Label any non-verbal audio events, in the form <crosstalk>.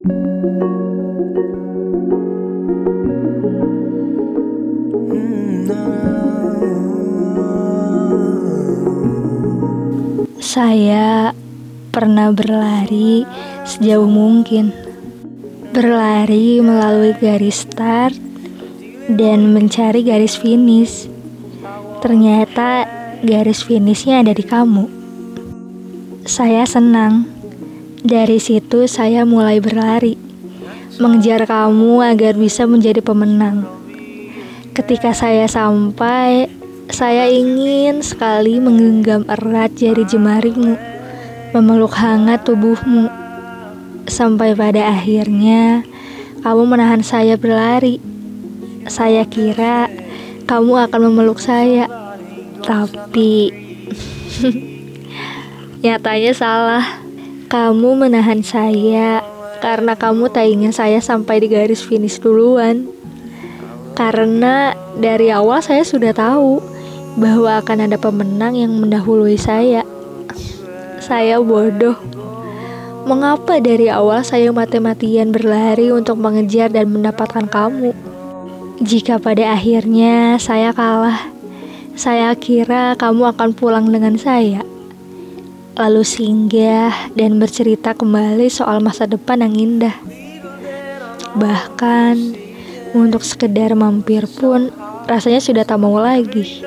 Saya pernah berlari sejauh mungkin. Berlari melalui garis start dan mencari garis finish. Ternyata garis finishnya ada di kamu. Saya senang. Dari situ saya mulai berlari, mengejar kamu agar bisa menjadi pemenang. Ketika saya sampai, saya ingin sekali menggenggam erat jari jemarimu, memeluk hangat tubuhmu, sampai pada akhirnya kamu menahan saya berlari. Saya kira kamu akan memeluk saya, tapi <laughs> nyatanya salah. Kamu menahan saya karena kamu tak ingin saya sampai di garis finish duluan. Karena dari awal saya sudah tahu bahwa akan ada pemenang yang mendahului saya. Saya bodoh. Mengapa dari awal saya mati-matian berlari untuk mengejar dan mendapatkan kamu? Jika pada akhirnya saya kalah, saya kira kamu akan pulang dengan saya lalu singgah dan bercerita kembali soal masa depan yang indah. Bahkan untuk sekedar mampir pun rasanya sudah tak mau lagi.